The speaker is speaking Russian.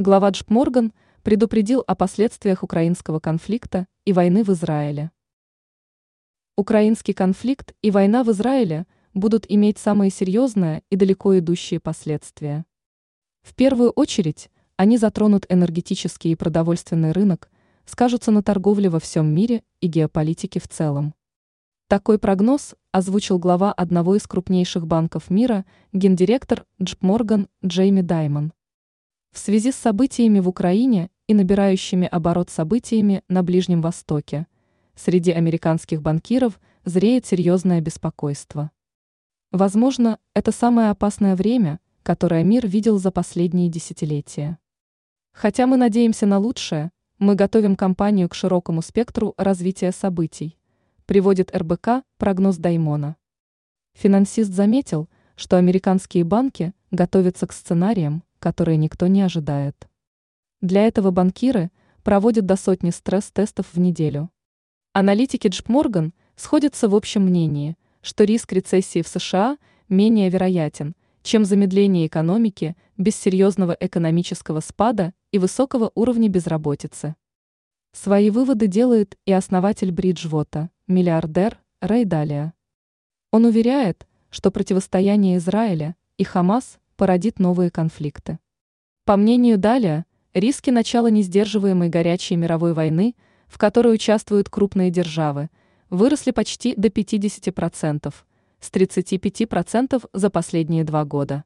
Глава Джп Морган предупредил о последствиях украинского конфликта и войны в Израиле. Украинский конфликт и война в Израиле будут иметь самые серьезные и далеко идущие последствия. В первую очередь они затронут энергетический и продовольственный рынок, скажутся на торговле во всем мире и геополитике в целом. Такой прогноз озвучил глава одного из крупнейших банков мира, гендиректор Джп Морган Джейми Даймон. В связи с событиями в Украине и набирающими оборот событиями на Ближнем Востоке, среди американских банкиров зреет серьезное беспокойство. Возможно, это самое опасное время, которое мир видел за последние десятилетия. Хотя мы надеемся на лучшее, мы готовим компанию к широкому спектру развития событий, приводит РБК прогноз Даймона. Финансист заметил, что американские банки готовятся к сценариям, которые никто не ожидает. Для этого банкиры проводят до сотни стресс-тестов в неделю. Аналитики Джп Морган сходятся в общем мнении, что риск рецессии в США менее вероятен, чем замедление экономики без серьезного экономического спада и высокого уровня безработицы. Свои выводы делает и основатель Бриджвота, миллиардер Рэй Далия. Он уверяет, что противостояние Израиля и Хамас породит новые конфликты. По мнению Далия, риски начала несдерживаемой горячей мировой войны, в которой участвуют крупные державы, выросли почти до 50%, с 35% за последние два года.